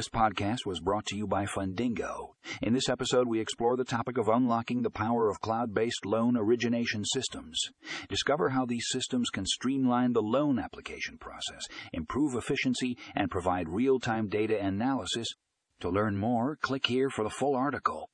This podcast was brought to you by Fundingo. In this episode, we explore the topic of unlocking the power of cloud based loan origination systems. Discover how these systems can streamline the loan application process, improve efficiency, and provide real time data analysis. To learn more, click here for the full article.